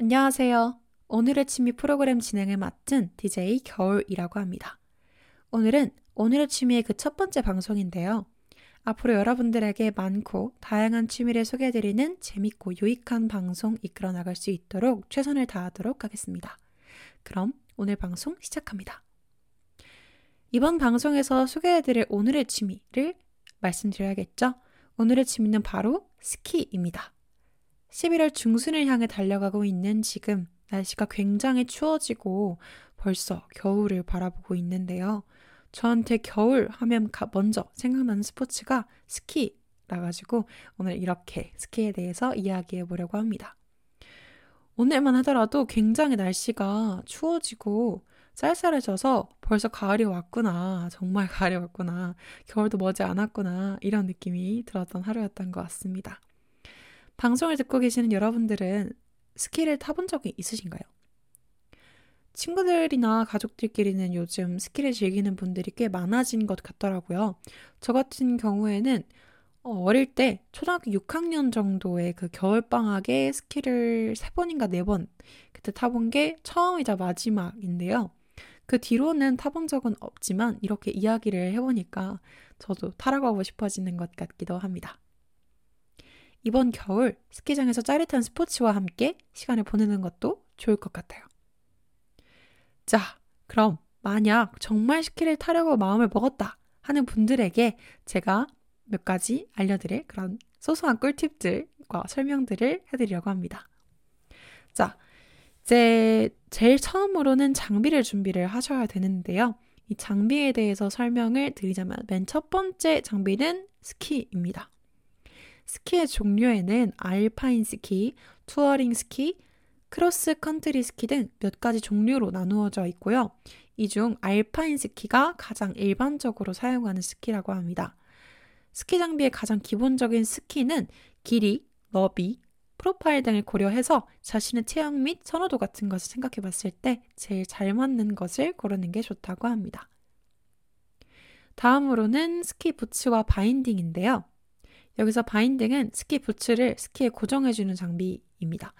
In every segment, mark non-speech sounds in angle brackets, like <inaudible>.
안녕하세요. 오늘의 취미 프로그램 진행을 맡은 DJ 겨울이라고 합니다. 오늘은 오늘의 취미의 그 첫 번째 방송인데요. 앞으로 여러분들에게 많고 다양한 취미를 소개해드리는 재밌고 유익한 방송 이끌어 나갈 수 있도록 최선을 다하도록 하겠습니다. 그럼 오늘 방송 시작합니다. 이번 방송에서 소개해드릴 오늘의 취미를 말씀드려야겠죠? 오늘의 취미는 바로 스키입니다. 11월 중순을 향해 달려가고 있는 지금 날씨가 굉장히 추워지고 벌써 겨울을 바라보고 있는데요. 저한테 겨울 하면 먼저 생각나는 스포츠가 스키라 가지고 오늘 이렇게 스키에 대해서 이야기해 보려고 합니다. 오늘만 하더라도 굉장히 날씨가 추워지고 쌀쌀해져서 벌써 가을이 왔구나. 정말 <laughs> 가을이 왔구나. 겨울도 머지 않았구나. 이런 느낌이 들었던 하루였던 것 같습니다. 방송을 듣고 계시는 여러분들은 스키를 타본 적이 있으신가요? 친구들이나 가족들끼리는 요즘 스키를 즐기는 분들이 꽤 많아진 것 같더라고요. 저 같은 경우에는 어, 어릴 때 초등학교 6학년 정도의 그 겨울방학에 스키를 3번인가 4번 그때 타본 게 처음이자 마지막인데요. 그 뒤로는 타본 적은 없지만 이렇게 이야기를 해보니까 저도 타러 가고 싶어지는 것 같기도 합니다. 이번 겨울 스키장에서 짜릿한 스포츠와 함께 시간을 보내는 것도 좋을 것 같아요. 자, 그럼 만약 정말 스키를 타려고 마음을 먹었다 하는 분들에게 제가 몇 가지 알려드릴 그런 소소한 꿀팁들과 설명들을 해드리려고 합니다. 자, 이제 제일 처음으로는 장비를 준비를 하셔야 되는데요. 이 장비에 대해서 설명을 드리자면 맨 첫 번째 장비는 스키입니다. 스키의 종류에는 알파인 스키, touring 스키, 크로스 컨트리 스키 등 몇 가지 종류로 나누어져 있고요. 이 중 알파인 스키가 가장 일반적으로 사용하는 스키라고 합니다. 스키 장비의 가장 기본적인 스키는 길이, 너비, 프로파일 등을 고려해서 자신의 체형 및 선호도 같은 것을 생각해 봤을 때 제일 잘 맞는 것을 고르는 게 좋다고 합니다. 다음으로는 스키 부츠와 바인딩인데요. 여기서 바인딩은 스키 부츠를 스키에 고정해주는 장비입니다.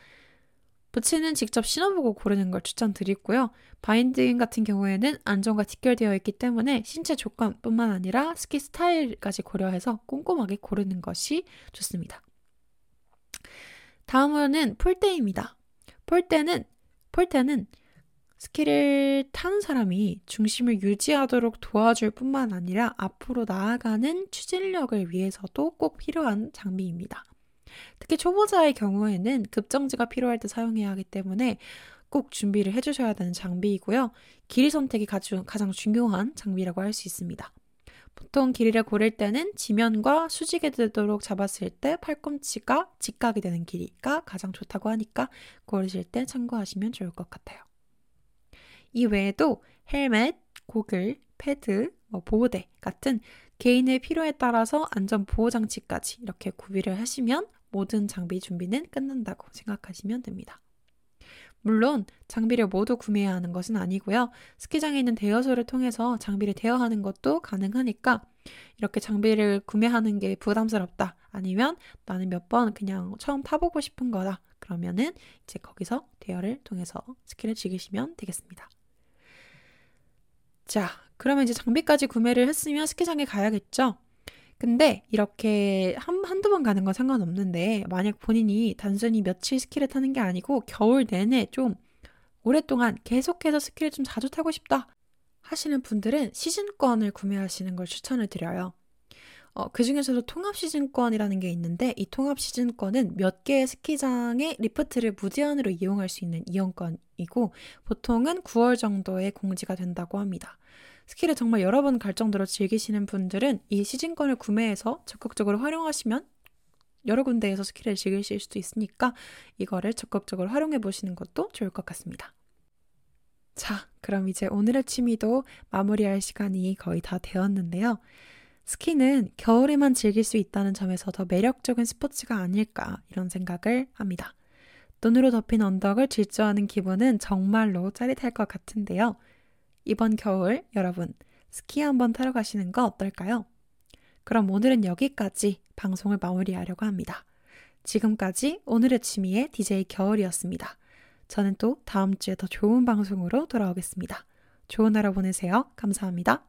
부츠는 직접 신어보고 고르는 걸 추천드리고요. 바인딩 같은 경우에는 안전과 직결되어 있기 때문에 신체 조건뿐만 아니라 스키 스타일까지 고려해서 꼼꼼하게 고르는 것이 좋습니다. 다음으로는 폴대입니다. 폴대는 폴대는 스키를 타는 사람이 중심을 유지하도록 도와줄 뿐만 아니라 앞으로 나아가는 추진력을 위해서도 꼭 필요한 장비입니다. 특히 초보자의 경우에는 급정지가 필요할 때 사용해야 하기 때문에 꼭 준비를 해주셔야 되는 장비이고요. 길이 선택이 가장 중요한 장비라고 할 수 있습니다. 보통 길이를 고를 때는 지면과 수직에 되도록 잡았을 때 팔꿈치가 직각이 되는 길이가 가장 좋다고 하니까 고르실 때 참고하시면 좋을 것 같아요. 이 외에도 헬멧, 고글, 패드, 뭐 보호대 같은 개인의 필요에 따라서 안전 보호 장치까지 이렇게 구비를 하시면 모든 장비 준비는 끝난다고 생각하시면 됩니다. 물론 장비를 모두 구매해야 하는 것은 아니고요. 스키장에 있는 대여소를 통해서 장비를 대여하는 것도 가능하니까 이렇게 장비를 구매하는 게 부담스럽다. 아니면 나는 몇 번 그냥 처음 타보고 싶은 거다. 그러면은 이제 거기서 대여를 통해서 스키를 즐기시면 되겠습니다. 자, 그러면 이제 장비까지 구매를 했으면 스키장에 가야겠죠? 근데 이렇게 한, 한두 번 가는 건 상관없는데, 만약 본인이 단순히 며칠 스키를 타는 게 아니고 겨울 내내 좀 오랫동안 계속해서 스키를 좀 자주 타고 싶다 하시는 분들은 시즌권을 구매하시는 걸 추천을 드려요. 어, 그 중에서도 통합 시즌권이라는 게 있는데 이 통합 시즌권은 몇 개의 스키장의 리프트를 무제한으로 이용할 수 있는 이용권 이고 보통은 9월 정도에 공지가 된다고 합니다. 스키를 정말 여러 번 갈 정도로 즐기시는 분들은 이 시즌권을 구매해서 적극적으로 활용하시면 여러 군데에서 스키를 즐기실 수도 있으니까 이거를 적극적으로 활용해 보시는 것도 좋을 것 같습니다. 자, 그럼 이제 오늘의 취미도 마무리할 시간이 거의 다 되었는데요. 스키는 겨울에만 즐길 수 있다는 점에서 더 매력적인 스포츠가 아닐까 이런 생각을 합니다. 눈으로 덮인 언덕을 질주하는 기분은 정말로 짜릿할 것 같은데요. 이번 겨울 여러분 스키 한번 타러 가시는 거 어떨까요? 그럼 오늘은 여기까지 방송을 마무리하려고 합니다. 지금까지 오늘의 취미의 DJ 겨울이었습니다. 저는 또 다음 주에 더 좋은 방송으로 돌아오겠습니다. 좋은 하루 보내세요. 감사합니다.